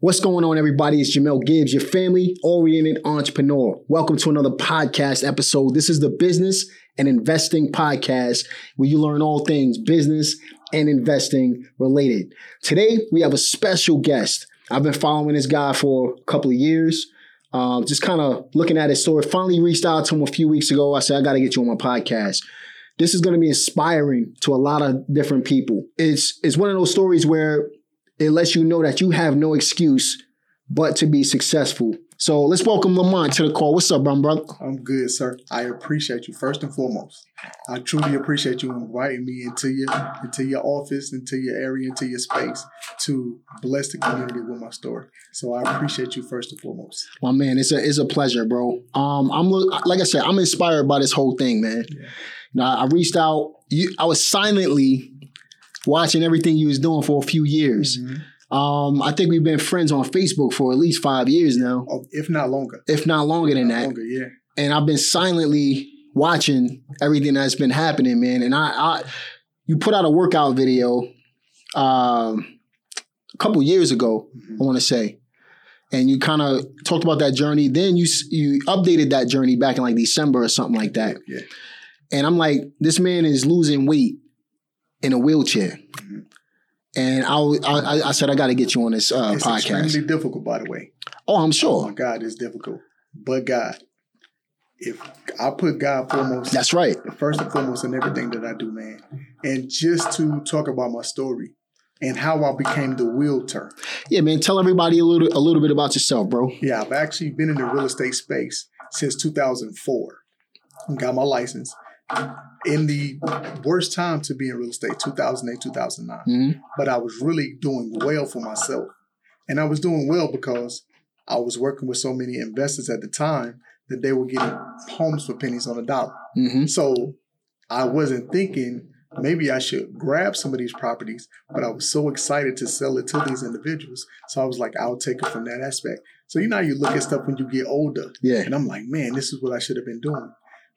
What's going on, everybody? It's Jamel Gibbs, your family oriented entrepreneur. Welcome to another podcast episode. This is the Business and Investing Podcast, where you learn all things business and investing related. Today, we have a special guest. I've been following this guy for a couple of years, um, just kind of looking at his story. Finally, reached out to him a few weeks ago. I said, I got to get you on my podcast. This is going to be inspiring to a lot of different people. It's it's one of those stories where it lets you know that you have no excuse but to be successful. So let's welcome Lamont to the call. What's up, my brother? I'm good, sir. I appreciate you first and foremost. I truly appreciate you inviting me into your into your office, into your area, into your space to bless the community with my story. So I appreciate you first and foremost. My man, it's a it's a pleasure, bro. Um, I'm like I said, I'm inspired by this whole thing, man. Yeah. Now I reached out. You, I was silently watching everything you was doing for a few years. Mm-hmm. Um, I think we've been friends on Facebook for at least five years now. Oh, if not longer. If not longer than not that. Longer, yeah. And I've been silently watching everything that's been happening, man. And I, I you put out a workout video um, a couple years ago, mm-hmm. I want to say. And you kind of talked about that journey. Then you you updated that journey back in like December or something like that. Yeah. And I'm like, this man is losing weight in a wheelchair. Mm-hmm. And I, I, I, said, I got to get you on this uh, it's podcast. extremely difficult, by the way. Oh, I'm sure. Oh my God, it's difficult. But God, if I put God foremost, that's right. First and foremost in everything that I do, man. And just to talk about my story and how I became the realtor. Yeah, man. Tell everybody a little a little bit about yourself, bro. Yeah, I've actually been in the real estate space since 2004. Got my license in the worst time to be in real estate, 2008, 2009. Mm-hmm. But I was really doing well for myself. And I was doing well because I was working with so many investors at the time that they were getting homes for pennies on a dollar. Mm-hmm. So I wasn't thinking maybe I should grab some of these properties, but I was so excited to sell it to these individuals. So I was like, I'll take it from that aspect. So you know you look at stuff when you get older. Yeah. And I'm like, man, this is what I should have been doing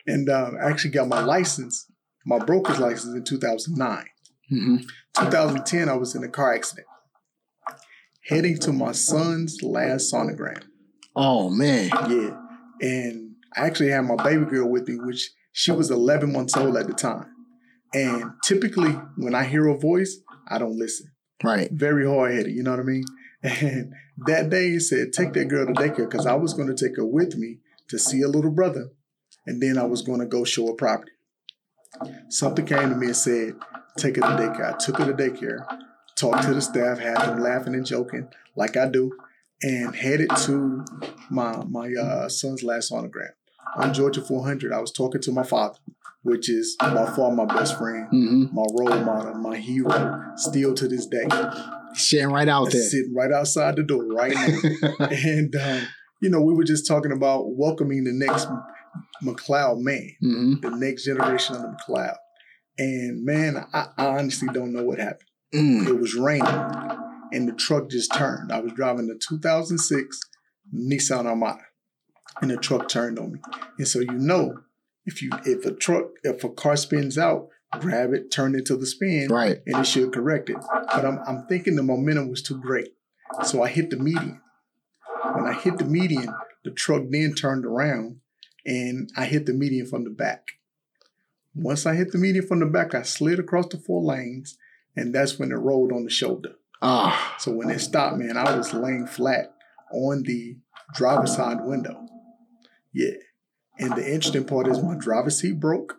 and um, I actually got my license, my broker's license in 2009. Mm-hmm. 2010, I was in a car accident, heading to my son's last sonogram. Oh man, yeah, and I actually had my baby girl with me, which she was 11 months old at the time. And typically, when I hear a voice, I don't listen. Right. Very hard headed, you know what I mean? And that day he said, take that girl to daycare because I was going to take her with me to see a little brother and then I was going to go show a property. Something came to me and said, take her to daycare. I took her to daycare, talked to the staff, had them laughing and joking like I do, and headed to my my uh, son's last sonogram on Georgia 400. I was talking to my father, which is by far my best friend, mm-hmm. my role model, my hero, still to this day. Sitting right out there. Sitting right outside the door right now. and, um, you know, we were just talking about welcoming the next McLeod man, mm-hmm. the next generation of the McLeod. And man, I, I honestly don't know what happened. Mm. It was raining and the truck just turned. I was driving a 2006 Nissan Armada and the truck turned on me. And so you know, if you if a truck if a car spins out, grab it, turn it to the spin, right, and it should correct it. But I'm I'm thinking the momentum was too great, so I hit the median. When I hit the median, the truck then turned around and I hit the median from the back. Once I hit the median from the back, I slid across the four lanes, and that's when it rolled on the shoulder. Ah. So when it stopped, man, I was laying flat on the driver's side window. Yeah. And the interesting part is my driver's seat broke,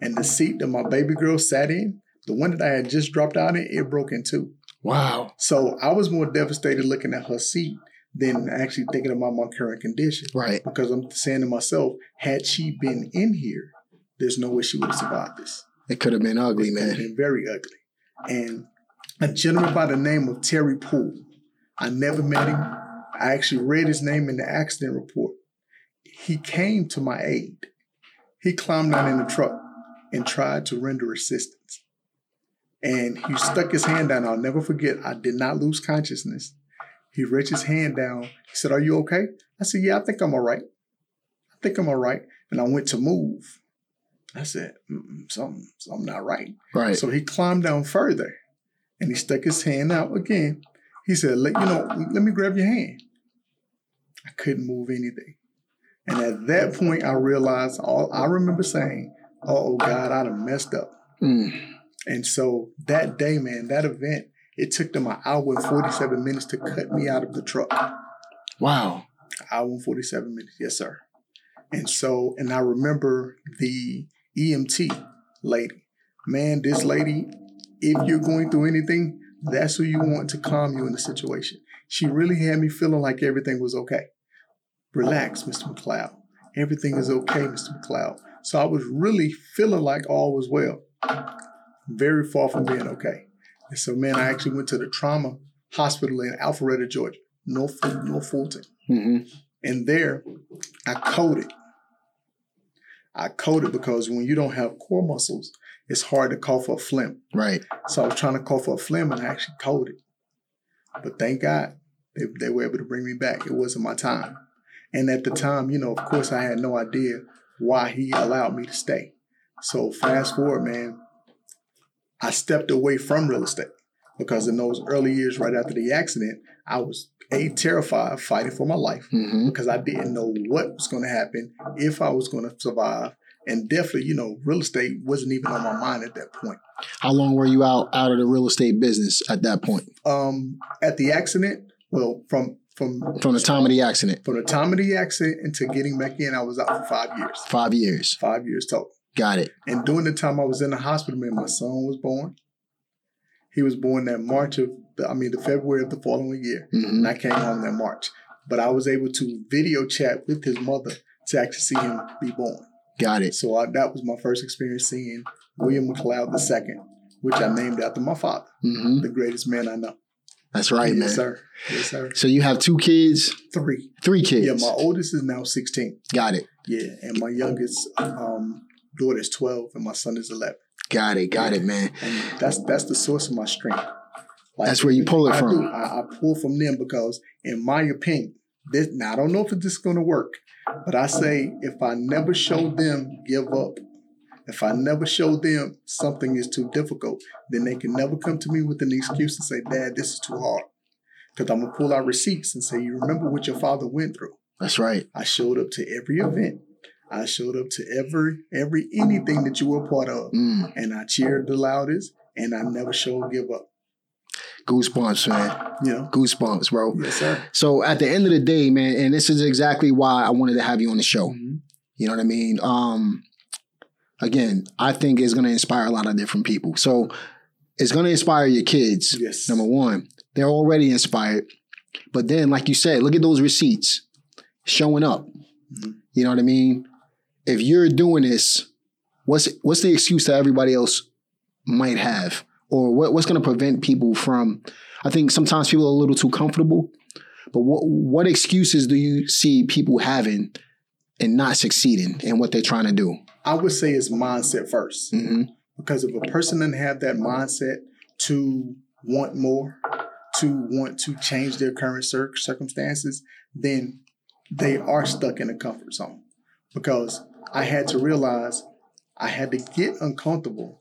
and the seat that my baby girl sat in, the one that I had just dropped out in, it broke in two. Wow. So I was more devastated looking at her seat than actually thinking about my current condition. Right. Because I'm saying to myself, had she been in here, there's no way she would have survived this. It could have been ugly, it man. Been very ugly. And a gentleman by the name of Terry Poole, I never met him. I actually read his name in the accident report. He came to my aid. He climbed down in the truck and tried to render assistance. And he stuck his hand down. I'll never forget, I did not lose consciousness. He reached his hand down. He said, Are you okay? I said, Yeah, I think I'm all right. I think I'm all right. And I went to move. I said, something, something not right. Right. So he climbed down further and he stuck his hand out again. He said, let, you know, let me grab your hand. I couldn't move anything. And at that point, I realized all I remember saying, oh, God, I'd have messed up. Mm. And so that day, man, that event, it took them an hour and 47 minutes to cut me out of the truck. Wow. Hour and 47 minutes. Yes, sir. And so, and I remember the EMT lady. Man, this lady, if you're going through anything, that's who you want to calm you in the situation. She really had me feeling like everything was okay. Relax, Mr. McLeod. Everything is okay, Mr. McLeod. So I was really feeling like all was well. Very far from being okay. And so, man, I actually went to the trauma hospital in Alpharetta, Georgia, North, North Fulton. Mm-hmm. And there, I coded. I coded because when you don't have core muscles, it's hard to call for a phlegm. Right. So I was trying to call for a phlegm and I actually coded. But thank God they, they were able to bring me back. It wasn't my time. And at the time, you know, of course, I had no idea why he allowed me to stay. So fast forward, man, I stepped away from real estate because in those early years right after the accident, I was a terrified fighting for my life mm-hmm. because I didn't know what was going to happen if I was going to survive. And definitely, you know, real estate wasn't even on my mind at that point. How long were you out out of the real estate business at that point? Um, at the accident, well, from from from the time of the accident. From the time of the accident into getting back in, I was out for five years. Five years. Five years total. Got it. And during the time I was in the hospital, man, my son was born. He was born that March of, the, I mean, the February of the following year, mm-hmm. and I came home that March. But I was able to video chat with his mother to actually see him be born. Got it. So I, that was my first experience seeing William McLeod II, which I named after my father, mm-hmm. the greatest man I know. That's right, yes, man. sir. Yes, sir. So you have two kids? Three. Three kids. Yeah, my oldest is now 16. Got it. Yeah, and my youngest um, daughter is 12 and my son is 11. Got it. Got yeah. it, man. And that's that's the source of my strength. Like, that's where you pull it I from. I, I, pull from them because, in my opinion, this now I don't know if it's just going to work, but I say if I never show them give up, if I never show them something is too difficult, then they can never come to me with an excuse and say, Dad, this is too hard. Because I'm going to pull out receipts and say, You remember what your father went through? That's right. I showed up to every event. I showed up to every every anything that you were a part of. Mm. And I cheered the loudest and I never showed give up. Goosebumps, man. Yeah. Goosebumps, bro. Yes, sir. So at the end of the day, man, and this is exactly why I wanted to have you on the show. Mm-hmm. You know what I mean? Um, again, I think it's going to inspire a lot of different people. So it's going to inspire your kids. Yes. Number one, they're already inspired. But then, like you said, look at those receipts showing up. Mm-hmm. You know what I mean? If you're doing this, what's what's the excuse that everybody else might have, or what, what's going to prevent people from? I think sometimes people are a little too comfortable. But what what excuses do you see people having and not succeeding in what they're trying to do? I would say it's mindset 1st mm-hmm. Because if a person doesn't have that mindset to want more, to want to change their current cir- circumstances, then they are stuck in a comfort zone. Because I had to realize I had to get uncomfortable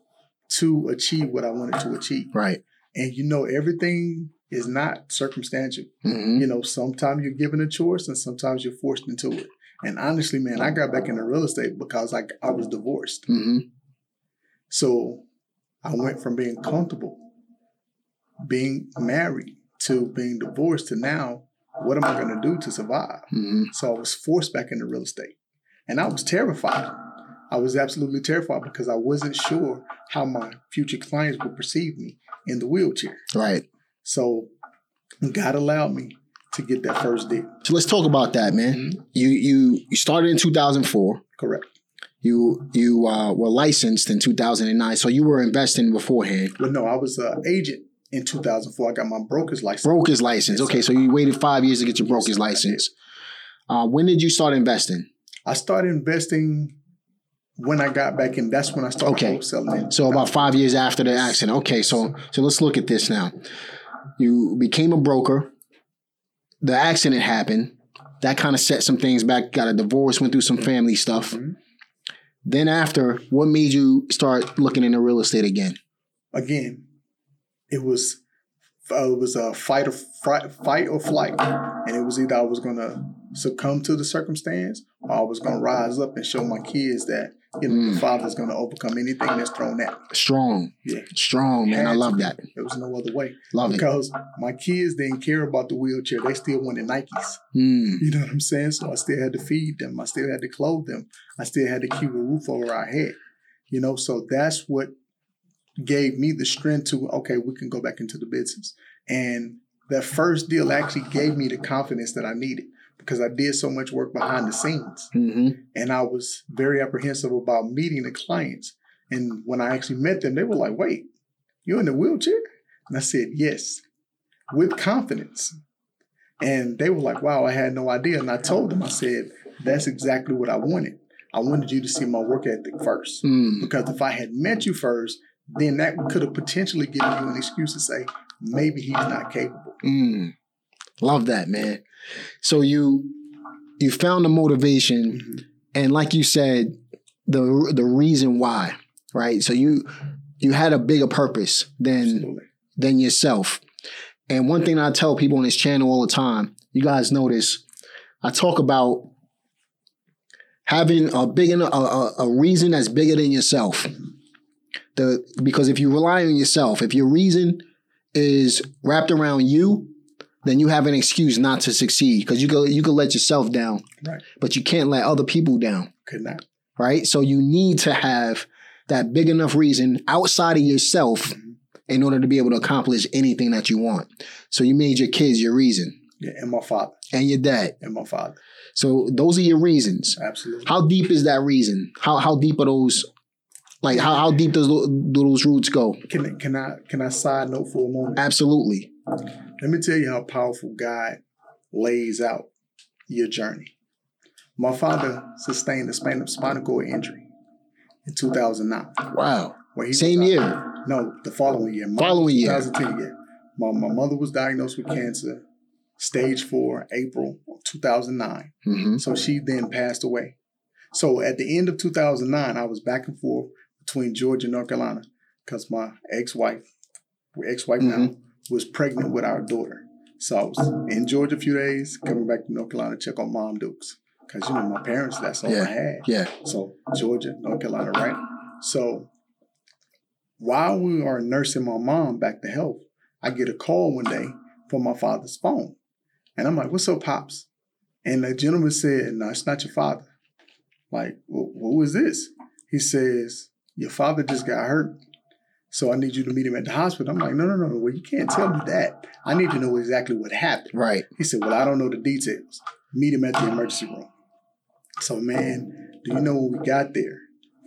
to achieve what I wanted to achieve. Right. And you know, everything is not circumstantial. Mm-hmm. You know, sometimes you're given a choice and sometimes you're forced into it. And honestly, man, I got back into real estate because I, I was divorced. Mm-hmm. So I went from being comfortable, being married, to being divorced to now, what am I going to do to survive? Mm-hmm. So I was forced back into real estate. And I was terrified. I was absolutely terrified because I wasn't sure how my future clients would perceive me in the wheelchair. Right. So God allowed me to get that first deal. So let's talk about that, man. Mm-hmm. You you you started in 2004. Correct. You you uh, were licensed in 2009, so you were investing beforehand. Well, no, I was an agent in 2004. I got my broker's license. Broker's license. Okay, so you waited five years to get your broker's license. Uh, when did you start investing? I started investing when I got back in. That's when I started okay. wholesaling. So about five years after the accident. Okay, so so let's look at this now. You became a broker the accident happened. That kind of set some things back. Got a divorce, went through some family stuff. Mm-hmm. Then after, what made you start looking into real estate again? Again, it was uh, it was a fight or fight, fight or flight, and it was either I was gonna succumb to the circumstance or I was gonna rise up and show my kids that you know Mm. the father's gonna overcome anything that's thrown at. me. Strong. Yeah. Strong, man. I love that. There was no other way Love it. because my kids didn't care about the wheelchair; they still wanted Nikes. Mm. You know what I'm saying? So I still had to feed them. I still had to clothe them. I still had to keep a roof over our head. You know, so that's what gave me the strength to, okay, we can go back into the business. And that first deal actually gave me the confidence that I needed because I did so much work behind the scenes. hmm And I was very apprehensive about meeting the clients. And when I actually met them, they were like, wait, you're in the wheelchair? And I said, yes, with confidence. And they were like, wow, I had no idea. And I told them, I said, that's exactly what I wanted. I wanted you to see my work ethic first. Mm. Because if I had met you first, then that could have potentially given you an excuse to say, maybe he's not capable. Mm. Love that, man. So you you found the motivation, Mhm. and like you said, the the reason why, right? So you you had a bigger purpose than Absolutely. than yourself. And one thing I tell people on this channel all the time, you guys notice, I talk about having a big a, a, a reason that's bigger than yourself. The because if you rely on yourself, if your reason is wrapped around you, then you have an excuse not to succeed because you go you could let yourself down, Right. but you can't let other people down Could not. right? So you need to have that big enough reason outside of yourself mm-hmm. in order to be able to accomplish anything that you want. So you made your kids your reason Yeah, and my father. and your dad. And my father. So those are your reasons. Absolutely. How deep is that reason? How how deep are those? Like how, how deep does do those roots go? Can, can I can I side note for a moment? Absolutely. Let me tell you how powerful God lays out your journey. My father sustained a spinal, spinal cord injury in 2009. Wow. Where he Same year. No, the following year. My- Following year. 2010, yeah. My, my mother was diagnosed with cancer, stage four, April of 2009. hmm So she then passed away. So at the end of 2009, I was back and forth between Georgia and North Carolina because my ex-wife, ex-wife now, was pregnant with our daughter. So I was in Georgia a few days, coming back to North Carolina to check on Mom Dukes. Because, you know, my parents, that's all Yeah. I had. Yeah. So Georgia, North Carolina, right? So while we are nursing my mom back to health, I get a call one day from my father's phone. And I'm like, what's up, Pops? And the gentleman said, no, it's not your father. Like, "Wh- who is this? He says, your father just got hurt. So I need you to meet him at the hospital. I'm like, no, no, no, no. Well, you can't tell me that. I need to know exactly what happened. Right. He said, Well, I don't know the details. Meet him at the emergency room. So, man, do you know when we got there,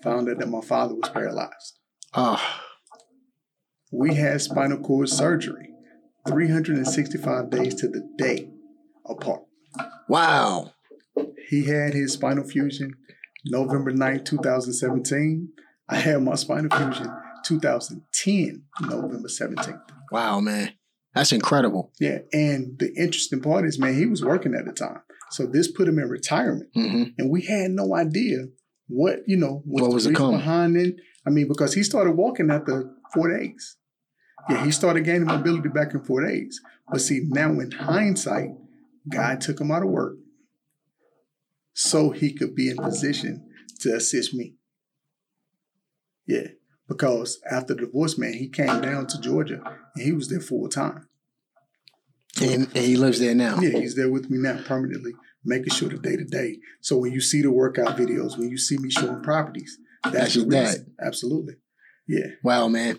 found out that my father was paralyzed? Ah. We had spinal cord surgery 365 days to the day apart. wow. He had his spinal fusion November 9th, 2017. I had my spinal fusion 2010, November 17th. Wow, man. That's incredible. Yeah. And the interesting part is, man, he was working at the time. So this put him in retirement. hmm and we had no idea what you know was What was come. behind it. I mean, because he started walking after four days. Yeah, he started gaining mobility back in four days. But see, now in hindsight, God took him out of work so he could be in position to assist me. Yeah, because after the divorce, man, he came down to Georgia and he was there full time. And, and he lives there now. Yeah, he's there with me now permanently, making sure the day to day. So when you see the workout videos, when you see me showing properties, that's, That's your reason. Absolutely. Yeah. Wow, man.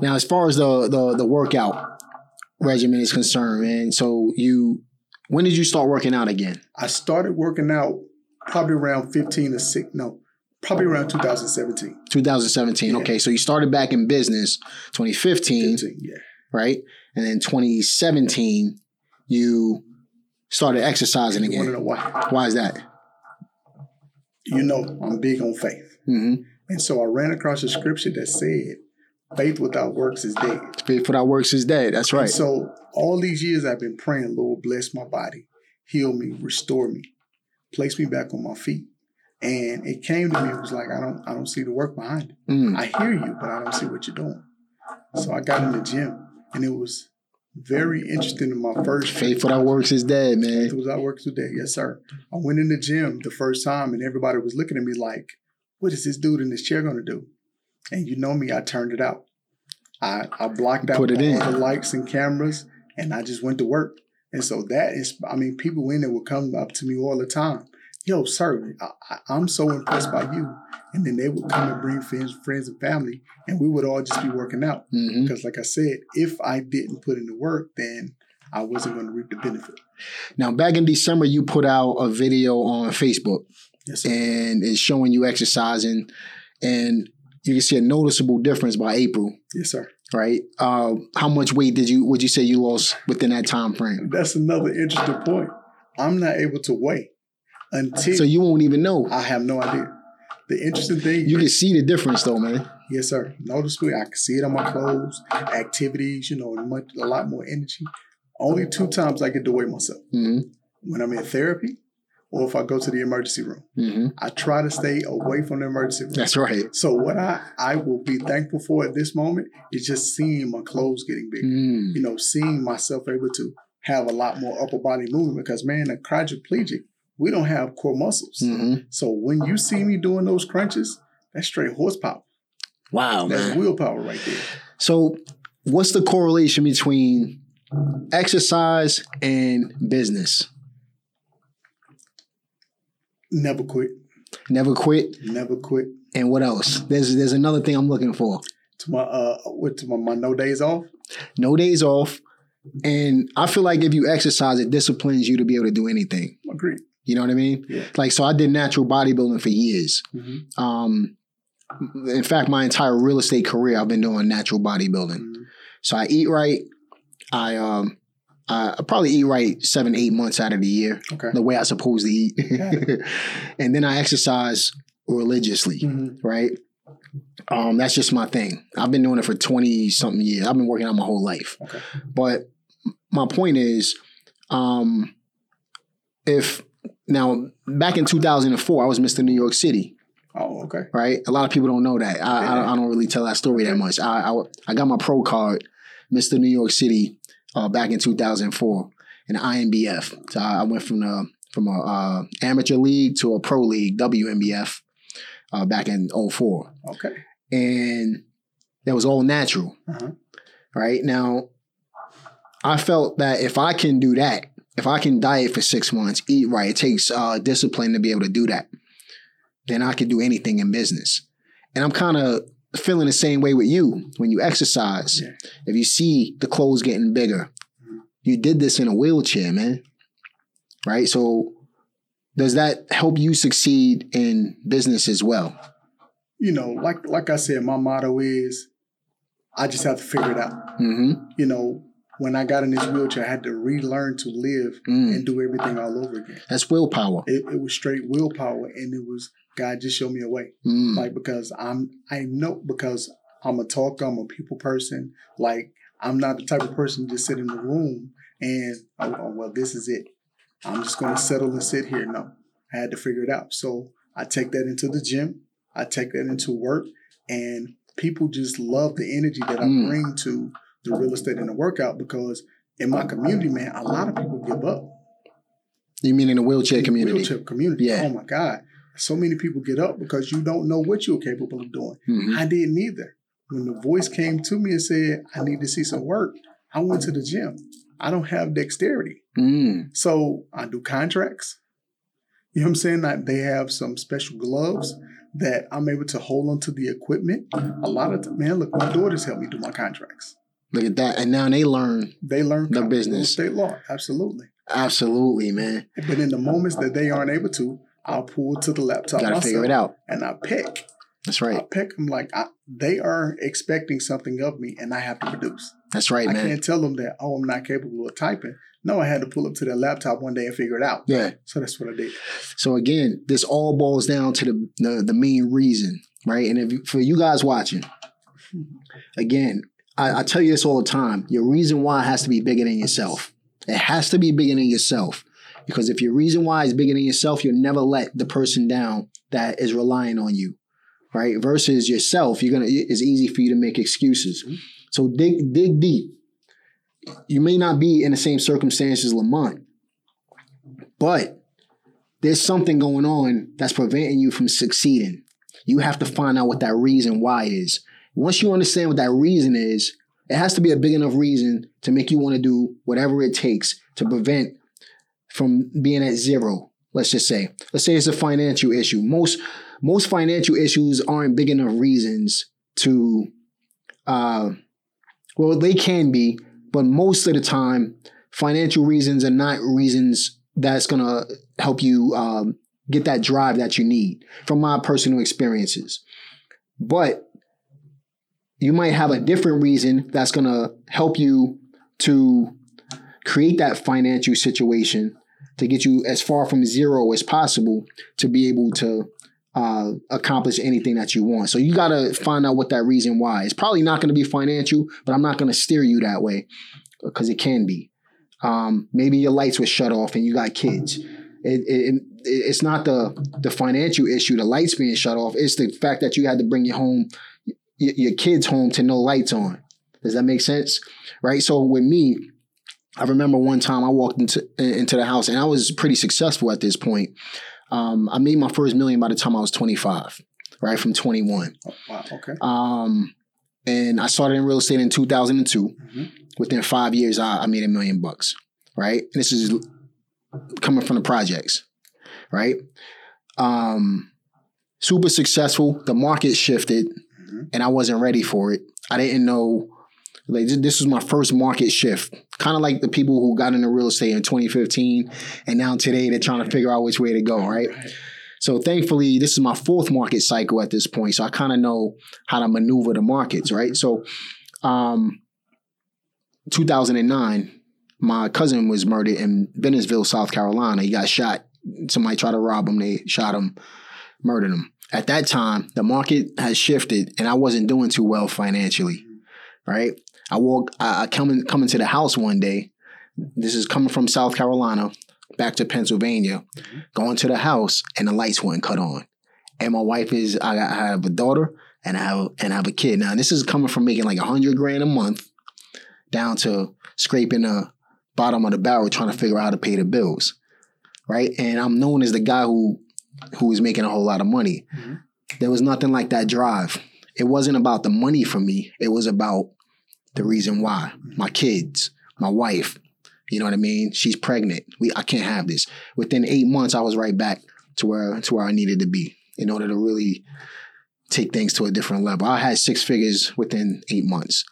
Now, as far as the the the workout regimen is concerned, man. So you, when did you start working out again? I started working out probably around 15 or 6, no, probably around 2017. 2017. Yeah. Okay, so you started back in business 2015, 15, yeah. right? And then 2017, you started exercising You again. know why? Why is that? You know, I'm big on faith. hmm And so I ran across a scripture that said, faith without works is dead. Faith without works is dead. That's right. And so all these years I've been praying, Lord, bless my body, heal me, restore me, place me back on my feet. And it came to me, it was like, I don't I don't see the work behind it. Mm. I hear you, but I don't see what you're doing. So I got in the gym and it was very interesting in my first Faith without works is dead, man. Faith without works is dead. Yes, sir. I went in the gym the first time and everybody was looking at me like, what is this dude in this chair gonna do? And you know me, I turned it out. I, I blocked out Put it all in. the lights and cameras and I just went to work. And so that is, I mean, people in there would come up to me all the time. Yo, sir, I, I'm so impressed by you. And then they would come and bring friends, friends and family, and we would all just be working out. Because, like I said, if I didn't put in the work, then I wasn't going to reap the benefit. Now, back in December, you put out a video on Facebook, Yes, and it's showing you exercising, and you can see a noticeable difference by April. Yes, sir. Right? Uh, how much weight did you? Would you say you lost within that time frame? That's another interesting point. I'm not able to weigh until So you won't even know. I have no idea. The interesting thing, You can see the difference, though, man. yes, sir. Noticeably, I can see it on my clothes, activities. You know, much a lot more energy. Only two times I get to weigh myself hmm when I'm in therapy, or if I go to the emergency room. hmm I try to stay away from the emergency room. That's right. So what I I will be thankful for at this moment is just seeing my clothes getting bigger. Mm. You know, seeing myself able to have a lot more upper body movement because man, a quadriplegic, we don't have core muscles. hmm So when you see me doing those crunches, that's straight horsepower. Wow, That's man. willpower right there. So, what's the correlation between exercise and business? Never quit. Never quit. Never quit. And what else? There's there's another thing I'm looking for. To my uh what to my, my no days off. No days off. And I feel like if you exercise, it disciplines you to be able to do anything. Agreed. You know what I mean? Yeah. Like, so I did natural bodybuilding for years. Mm-hmm. Um, in fact, my entire real estate career, I've been doing natural bodybuilding. Mm-hmm. So I eat right. I um, I I probably eat right seven, eight months out of the year, Okay. the way I supposed to eat, and then I exercise religiously. Mhm. Right. Um, that's just my thing. I've been doing it for twenty something years. I've been working out my whole life. Okay. But my point is, um, if now back in 2004, I was Mr. New York City, Oh, okay. right? A lot of people don't know that. I, I, I don't really tell that story that much. I, I, I got my pro card, Mr. New York City, uh, back in 2004 in INBF. So I I went from the from a uh, amateur league to a pro league, WNBF, uh, back in 04. Okay. And that was all natural Uh-huh. right? Now, I felt that if I can do that, if I can diet for six months, eat right, it takes uh, discipline to be able to do that, then I can do anything in business. And I'm kind of feeling the same way with you when you exercise. Yeah. If you see the clothes getting bigger, you did this in a wheelchair, man. Right? So, does that help you succeed in business as well? You know, like like I said, my motto is I just have to figure it out. hmm You know, when I got in this wheelchair, I had to relearn to live Mm. and do everything all over again. That's willpower. It, it was straight willpower, and it was God just showed me a way. Mm. Like because I'm, I know because I'm a talker, I'm a people person. Like I'm not the type of person to just sit in the room and oh, oh, well, this is it. I'm just going to settle and sit here. No, I had to figure it out. So I take that into the gym. I take that into work, and people just love the energy that I Mm. bring to the real estate and the workout because in my community, man, a lot of people give up. You mean in the wheelchair community? Wheelchair community. Yeah. Oh my God. So many people get up because you don't know what you're capable of doing. Mhm. I didn't either. When the voice came to me and said, I need to see some work, I went to the gym. I don't have dexterity. Mm. So I do contracts. You know what I'm saying? Like they have some special gloves that I'm able to hold onto the equipment. A lot of man, look, my daughters help me do my contracts. Look at that. And now they learn. They learn The business. estate law, absolutely. Absolutely, man. But in the moments that they aren't able to, I'll pull to the laptop Gotta figure it out. and I pick. That's right. I pick them like I, they are expecting something of me, and I have to produce. That's right, I man. can't tell them that oh I'm not capable of typing. No, I had to pull up to their laptop one day and figure it out. Yeah. So that's what I did. So again, this all boils down to the the, the main reason, right? And if you, for you guys watching, again, I, I tell you this all the time. Your reason why has to be bigger than yourself. It has to be bigger than yourself. Because if your reason why is bigger than yourself, you'll never let the person down that is relying on you. Right? Versus yourself, you're gonna it's easy for you to make excuses. Mm-hmm. So dig dig deep. you may not be in the same circumstances as Lamont, but there's something going on that's preventing you from succeeding. You have to find out what that reason why is. Once you understand what that reason is, it has to be a big enough reason to make you want to do whatever it takes to prevent from being at zero. Let's just say. Let's say it's a financial issue. Most most financial issues aren't big enough reasons to uh well they can be, but most of the time financial reasons are not reasons that's to help you um, get that drive that you need from my personal experiences. But you might have a different reason that's going to help you to create that financial situation to get you as far from zero as possible to be able to uh, accomplish anything that you want. So you got to find out what that reason why. It's probably not going to be financial, but I'm not going to steer you that way because it can be. Um, maybe your lights were shut off and you got kids. It, it, it's not the the financial issue, the lights being shut off. It's the fact that you had to bring your home, your, your kids home to no lights on. Does that make sense? Right. So with me, I remember one time I walked into into the house and I was pretty successful at this point. Um, I made my first million by the time I was 25, right from 21. Oh, wow. Okay. Um, and I started in real estate in 2002. Mm-hmm. Within five years, I, I made a million bucks. Right. And this is coming from the projects. Right. Um, super successful. The market shifted, mm-hmm. and I wasn't ready for it. I didn't know. Like this was my first market shift, kind of like the people who got into real estate in 2015, and now today they're trying to figure out which way to go. Right. So thankfully, this is my fourth market cycle at this point. So I kind of know how to maneuver the markets, right? So um 2009, my cousin was murdered in Bennettsville, South Carolina. He got shot. Somebody tried to rob him. They shot him, murdered him. At that time, the market has shifted, and I wasn't doing too well financially. Right? I walk. I, I come in, come into the house one day. This is coming from South Carolina back to Pennsylvania, mm-hmm. going to the house, and the lights weren't cut on. And my wife is. I, I have a daughter, and I have and I have a kid. Now this is coming from making like a hundred grand a month down to scraping the bottom of the barrel trying to figure out how to pay the bills. Right. And I'm known as the guy who who was making a whole lot of money. Mm-hmm. There was nothing like that drive. It wasn't about the money for me. It was about the reason why. My kids, my wife. You know what I mean? She's pregnant. We I can't have this. Within eight months, I was right back to where to where I needed to be in order to really take things to a different level. I had six figures within eight months.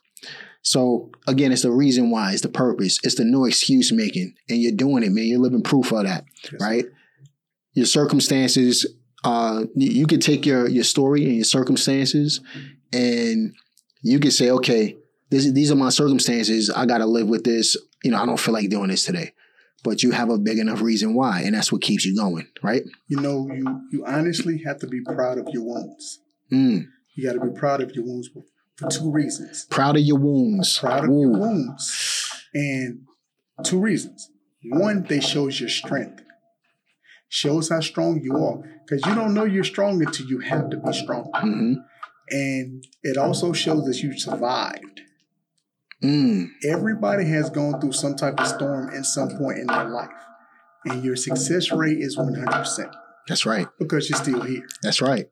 So again, it's the reason why, it's the purpose, it's the no excuse making, and you're doing it, man. You're living proof of that, yes. right? Your circumstances, uh, you could take your your story and your circumstances, and you could say, okay, this, these are my circumstances. I got to live with this. You know, I don't feel like doing this today, but you have a big enough reason why, and that's what keeps you going, right? You know, you you honestly have to be proud of your wounds. Mm. You got to be proud of your wounds for two reasons. Proud of your wounds. Proud of Ooh. your wounds. And two reasons. One, they shows your strength. Shows how strong you are. Because you don't know you're strong until you have to be strong. Mm-hmm. And it also shows that you survived. Mm. Everybody has gone through some type of storm at some point in their life. And your success rate is 100%. That's right. Because you're still here. That's right.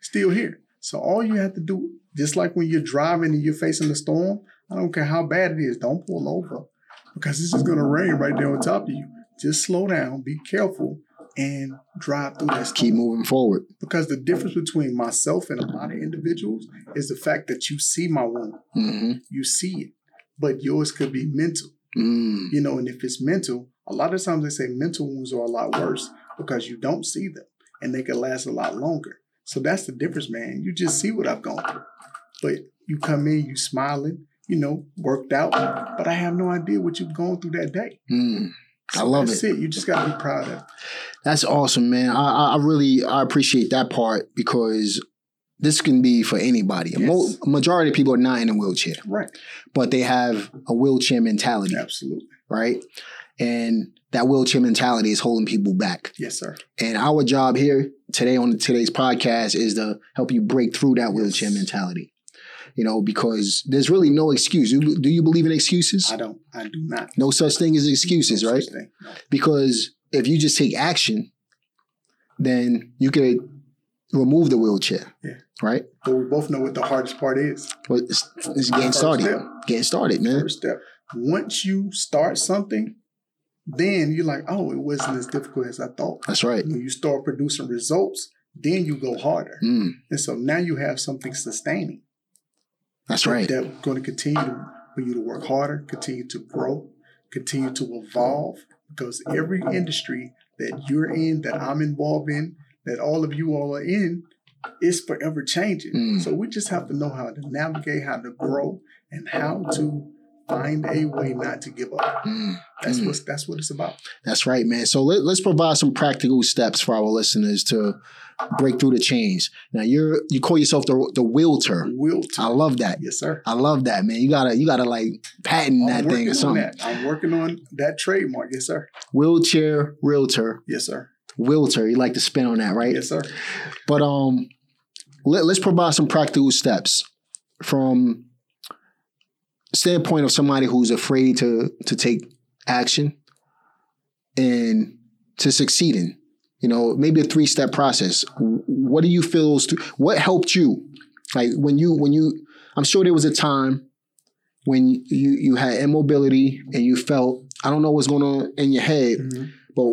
Still here. So all you have to do just like when you're driving and you're facing the storm, I don't care how bad it is, don't pull over because it's just going to rain right there on top of you. Just slow down, be careful, and drive through. Storm. Keep moving forward. Because the difference between myself and a lot of individuals is the fact that you see my wound, mm-hmm. you see it, but yours could be mental. Mm. You know, and if it's mental, a lot of times they say mental wounds are a lot worse because you don't see them and they can last a lot longer. So that's the difference, man. You just see what I've gone through. But you come in, you smiling, you know, worked out, but I have no idea what you've gone through that day. Mm, I love that's it. it. You just got to be proud of. It. That's awesome, man. I, I really I appreciate that part because this can be for anybody. Yes. A majority of people are not in a wheelchair, right? But they have a wheelchair mentality, absolutely, right? And that wheelchair mentality is holding people back. Yes, sir. And our job here today on today's podcast is to help you break through that wheelchair yes. mentality You know, because there's really no excuse. Do you believe in excuses? I don't. I do not. No such thing as excuses, No right? No. Because if you just take action, then you could remove the wheelchair. Yeah. Right? But we both know what the hardest part is. Well, it's, it's getting started. step. Getting started, man. First step. Once you start something, then you're like, oh, it wasn't as difficult as I thought. That's right. When you start producing results, then you go harder. Mm, And so now you have something sustaining. That's right. That's going to continue for you to work harder, continue to grow, continue to evolve. Because every industry that you're in, that I'm involved in, that all of you all are in, is forever changing. Mm. So we just have to know how to navigate, how to grow, and how to find a way not to give up. Mm, That's Mm. what that's what it's about. that's right, man. So let, let's provide some practical steps for our listeners to break through the chains. Now you're you call yourself the the realtor. Will I love that. Yes, sir. I love that, man. You gotta you gotta like patent I'm that thing or on something. that. I'm working on that trademark. Yes, sir. Wheelchair realtor. Yes, sir. Realtor. You like to spin on that, right? Yes, sir. But um, let, let's provide some practical steps from standpoint of somebody who's afraid to to take action and to succeeding. You know, maybe a three step process. What do you feel? th- What helped you? Like when you when you, I'm sure there was a time when you you had immobility and you felt I don't know what's going on in your head, Mhm. but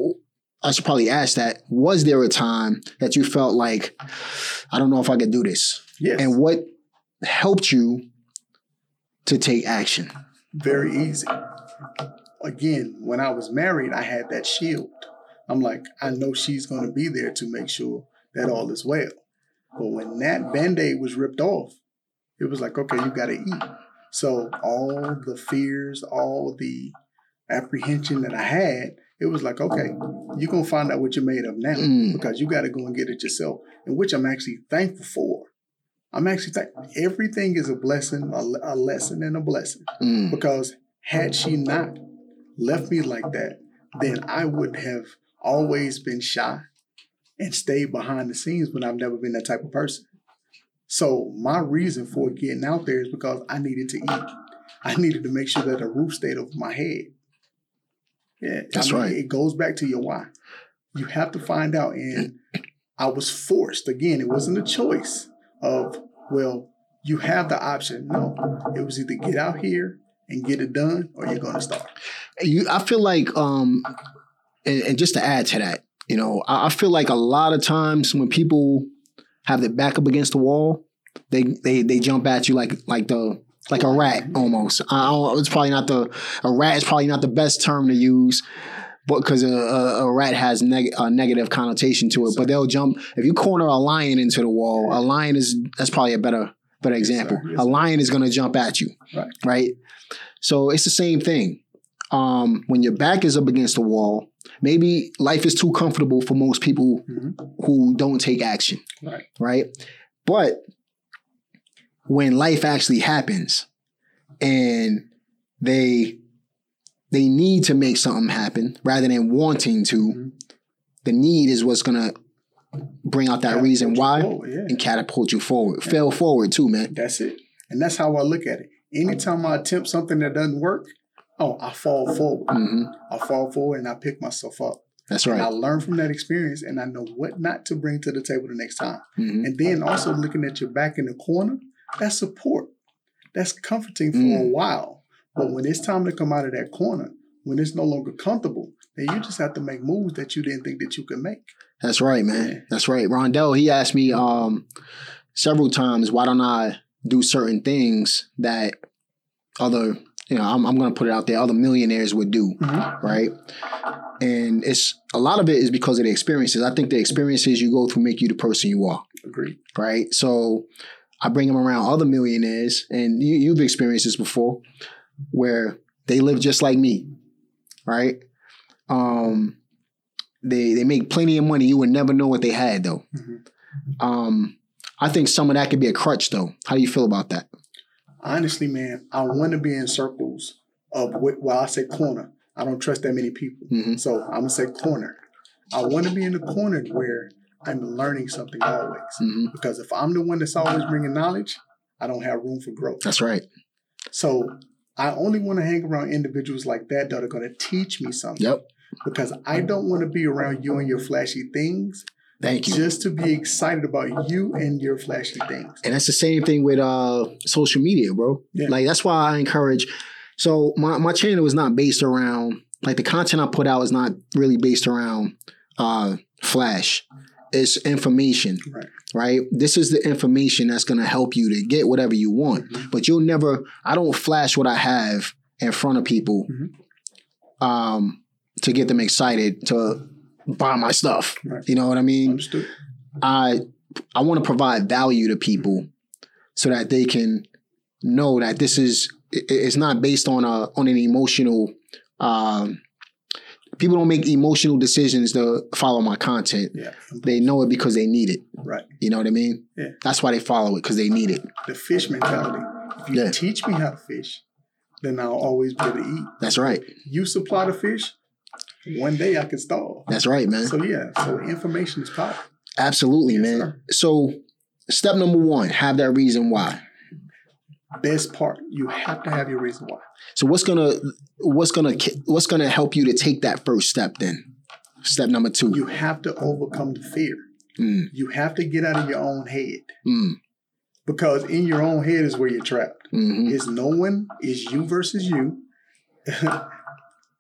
I should probably ask that. Was there a time that you felt like, I don't know if I could do this? Yes. And what helped you to take action? very easy. Again, when I was married, I had that shield. I'm like, I know she's going to be there to make sure that all is well. But when that band aid was ripped off, it was like, okay, you got to eat. So all the fears, all the apprehension that I had, it was like, okay, you're going to find out what you're made of now Mm. because you got to go and get it yourself, and which I'm actually thankful for. I'm actually thankful. Everything is a blessing, a, a lesson, and a blessing Mm. because had she not left me like that, then I would have always been shy and stayed behind the scenes when I've never been that type of person. So my reason for getting out there is because I needed to eat. I needed to make sure that a roof stayed over my head. Yeah, That's right. It goes back to your why. You have to find out. And I was forced again. It wasn't a choice of well, you have the option. No, it was either get out here and get it done, or you're gonna start. You, I feel like, um, and, and just to add to that, you know, I, I feel like a lot of times when people have their back up against the wall, they they they jump at you like like the like a rat almost. It's probably not the a rat is probably not the best term to use, but because a, a, a rat has neg- a negative connotation to it. But they'll jump if you corner a lion into the wall. A lion is that's probably a better better example. A lion is going to jump at you, Right. right? So it's the same thing. Um, when your back is up against the wall, maybe life is too comfortable for most people Mhm. who don't take action Right. right? But when life actually happens and they they need to make something happen rather than wanting to, Mhm. the need is what's gonna bring out that reason Catapult you why forward, yeah. and catapult you forward. Fail forward too, man. That's it. And that's how I look at it. Anytime I attempt something that doesn't work, oh, I fall forward. hmm I fall forward and I pick myself up. That's right. And I learn from that experience and I know what not to bring to the table the next time. hmm And then also looking at your back in the corner, that's support. That's comforting for a Mm. while. But when it's time to come out of that corner, when it's no longer comfortable, then you just have to make moves that you didn't think that you could make. That's right, man. That's right. Rondell, he asked me um several times, why don't I do certain things that other, you know, I'm, I'm going to put it out there, other millionaires would do, Mhm. right? And it's a lot of it is because of the experiences. I think the experiences you go through make you the person you are, Agreed. right? So I bring them around other millionaires, and you, you've experienced this before, where they live just like me, right? Um, they they make plenty of money. You would never know what they had though. Mhm. Um, I think some of that could be a crutch though. How do you feel about that? Honestly, man, I want to be in circles of what, well, I say corner. I don't trust that many people. hmm So I'm going to say corner. I want to be in the corner where I'm learning something always. hmm Because if I'm the one that's always bringing knowledge, I don't have room for growth. That's right. So I only want to hang around individuals like that that are going to teach me something. Yep. Because I don't want to be around you and your flashy things. Thank you. Just to be excited about you and your flashy things. And that's the same thing with uh social media, bro. Yeah. Like that's why I encourage. So my my channel is not based around like the content I put out is not really based around uh flash. It's information, Right. right? This is the information that's gonna help you to get whatever you want. Mhm. But you'll never. I don't flash what I have in front of people, Mhm. um, to get them excited to buy my stuff. Right. You know what I mean? Understood. I I want to provide value to people so that they can know that this is it- it's not based on a on an emotional um people don't make emotional decisions to follow my content. Yeah. They know it because they need it. Right. You know what I mean? Yeah. That's why they follow it because they need it. The fish mentality. If you Yeah. teach me how to fish, then I'll always be able to eat. That's right. You supply the fish, one day I can stall. That's right, man. So yeah, so information is power. Absolutely, Yes, man. sir. So step number one, have that reason why. Best part, you have to have your reason why. So what's gonna what's gonna what's gonna help you to take that first step then? Step number two. You have to overcome the fear. Mm, You have to get out of your own head. mm, Because in your own head is where you're trapped. mhm. It's no one, it's you versus you.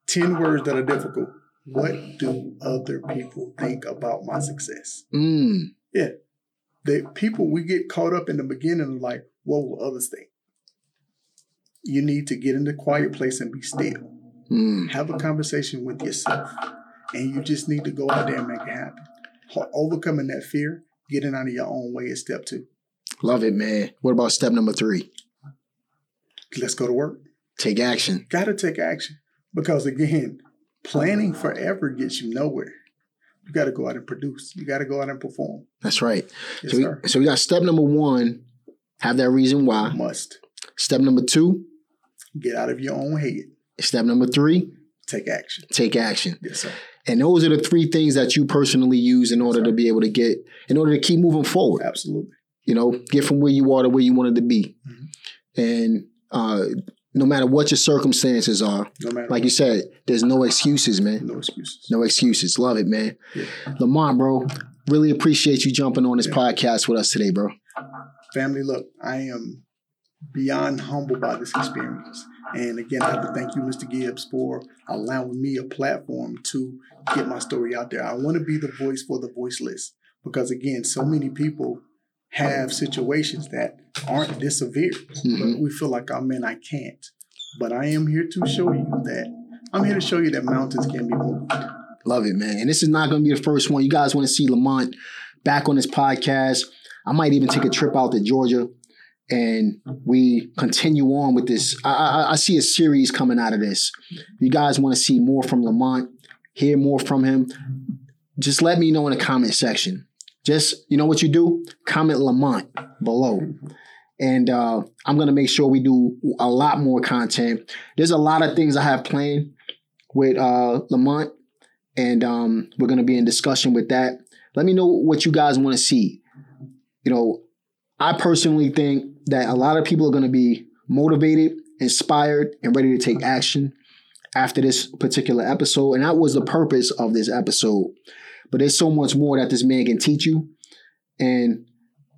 10 words that are difficult. What do other people think about my success? Mm, The people we get caught up in the beginning of like, what will others think? You need to get in the quiet place and be still. mm. Have a conversation with yourself. And you just need to go out there and make it happen. Overcoming that fear, getting out of your own way is step two. Love it, man. What about step number three? Let's go to work. Take action. Got to take action. Because again, planning forever gets you nowhere. You got to go out and produce. You got to go out and perform. That's right. Yes, so, we, so we got step number one, have that reason why. Must Step number two, get out of your own head. step number three, Take action. take action. Yes, sir. And those are the three things that you personally use in order to be able to get, in order to keep moving forward. Absolutely. You know, get from where you are to where you wanted to be. Mhm. And uh, no matter what your circumstances are, No matter like you said, there's no excuses, man. no excuses. No excuses. Love it, man. Yeah. Lamont, bro, really appreciate you jumping on this Yeah. podcast with us today, bro. Family, look, I am beyond humbled by this experience. And again, I have to thank you, Mr. Gibbs, for allowing me a platform to get my story out there. I want to be the voice for the voiceless because, again, so many people have situations that aren't this severe, Mhm. but we feel like, oh man, I can't. But I am here to show you that I'm here to show you that mountains can be moved. Love it, man. And this is not going to be the first one. You guys want to see Lamont back on this podcast. I might even take a trip out to Georgia and we continue on with this. I, I, I see a series coming out of this. You guys want to see more from Lamont, hear more from him, just let me know in the comment section. Just, you know what you do? Comment Lamont below. And uh, I'm to make sure we do a lot more content. There's a lot of things I have planned with uh, Lamont and um, we're to be in discussion with that. Let me know what you guys want to see. You know, I personally think that a lot of people are to be motivated, inspired, and ready to take action after this particular episode. And that was the purpose of this episode. But there's so much more that this man can teach you. And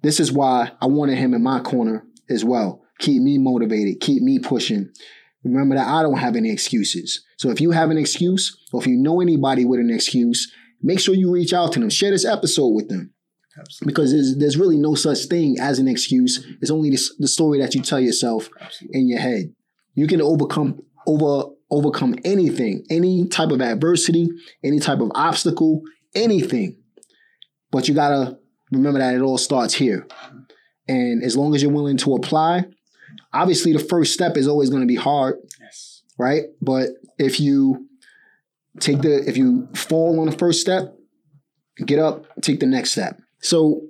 this is why I wanted him in my corner as well. Keep me motivated, keep me pushing. Remember that I don't have any excuses. So if you have an excuse, or if you know anybody with an excuse, make sure you reach out to them. Share this episode with them Absolutely. because there's, there's really no such thing as an excuse. It's only this, the story that you tell yourself Absolutely. in your head. You can overcome over overcome anything, any type of adversity, any type of obstacle, anything. But you gotta remember that it all starts here. And as long as you're willing to apply, obviously the first step is always going to be hard, Yes. right? But if you take the if you fall on the first step, get up, take the next step. So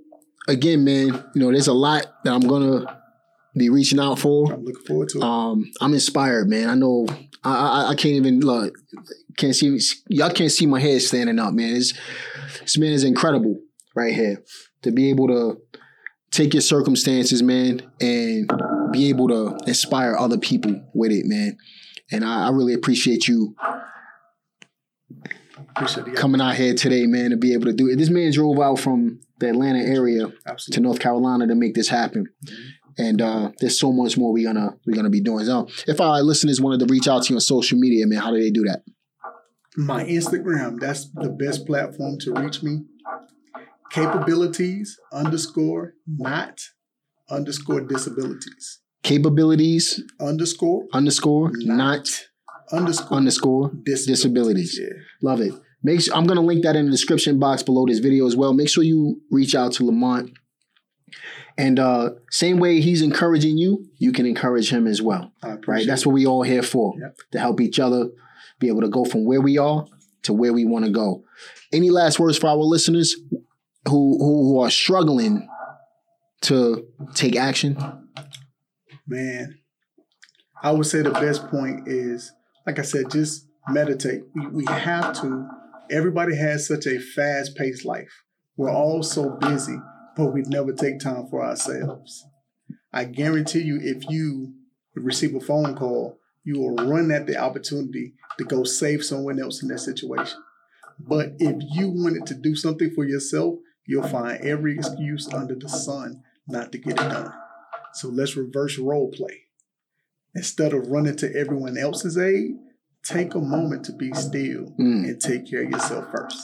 again, man, you know, there's a lot that I'm gonna be reaching out for. I'm looking forward to it. Um, I'm inspired, man. I know I I, I can't even look. Can't see y'all can't see my head standing up, man. It's, this man is incredible right here to be able to take your circumstances, man, and be able to inspire other people with it, man. And I, I really appreciate you Appreciate coming out here today, man, to be able to do it. This man drove out from the Atlanta area to North Carolina to make this happen. And uh, there's so much more we're gonna we're gonna be doing. So if our listeners wanted to reach out to you on social media, man, how do they do that? My Instagram, that's the best platform to reach me. Capabilities underscore not underscore disabilities. Capabilities Underscore underscore not underscore underscore disabilities. disabilities. Yeah. Love it. Make sure, I'm gonna link that in the description box below this video as well. Make sure you reach out to Lamont. And uh, same way he's encouraging you, you can encourage him as well. Right? That's what we all here for. Yep. To help each other be able to go from where we are to where we want to go. Any last words for our listeners who who, who are struggling to take action? Man, I would say the best point is, like I said, just meditate. We, we have to, everybody has such a fast paced life. We're all so busy, but we never take time for ourselves. I guarantee you, if you receive a phone call, you will run at the opportunity to go save someone else in that situation. But if you wanted to do something for yourself, you'll find every excuse under the sun not to get it done. So let's reverse role play. Instead of running to everyone else's aid, take a moment to be still Mm. and take care of yourself first.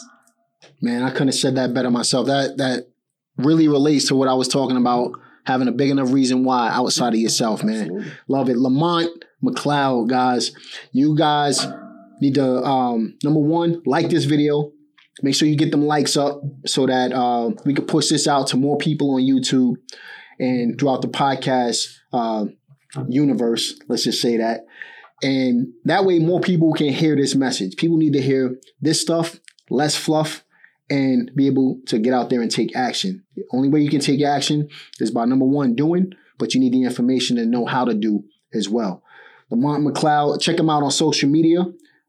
Man, I couldn't have said that better myself. That that really relates to what I was talking about. Having a big enough reason why outside of yourself, man. Absolutely. Love it. Lamont McLeod, guys. You guys need to um number one, like this video. Make sure you get them likes up so that uh, we can push this out to more people on YouTube and throughout the podcast uh, universe. Let's just say that. And that way more people can hear this message. People need to hear this stuff, less fluff, and be able to get out there and take action. The only way you can take action is by number one, doing, but you need the information to know how to do as well. Lamont McLeod, check him out on social media.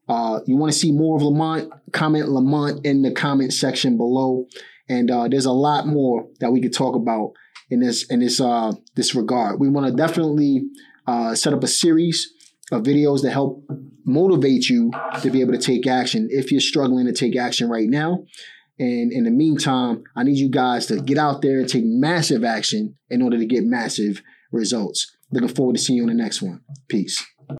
Uh, you want to see more of Lamont? Comment Lamont in the comment section below. And uh, there's a lot more that we could talk about in this in this uh, this regard. We want to definitely uh, set up a series of videos to help motivate you to be able to take action if you're struggling to take action right now. And in the meantime, I need you guys to get out there and take massive action in order to get massive results. Looking forward to seeing you on the next one. Peace.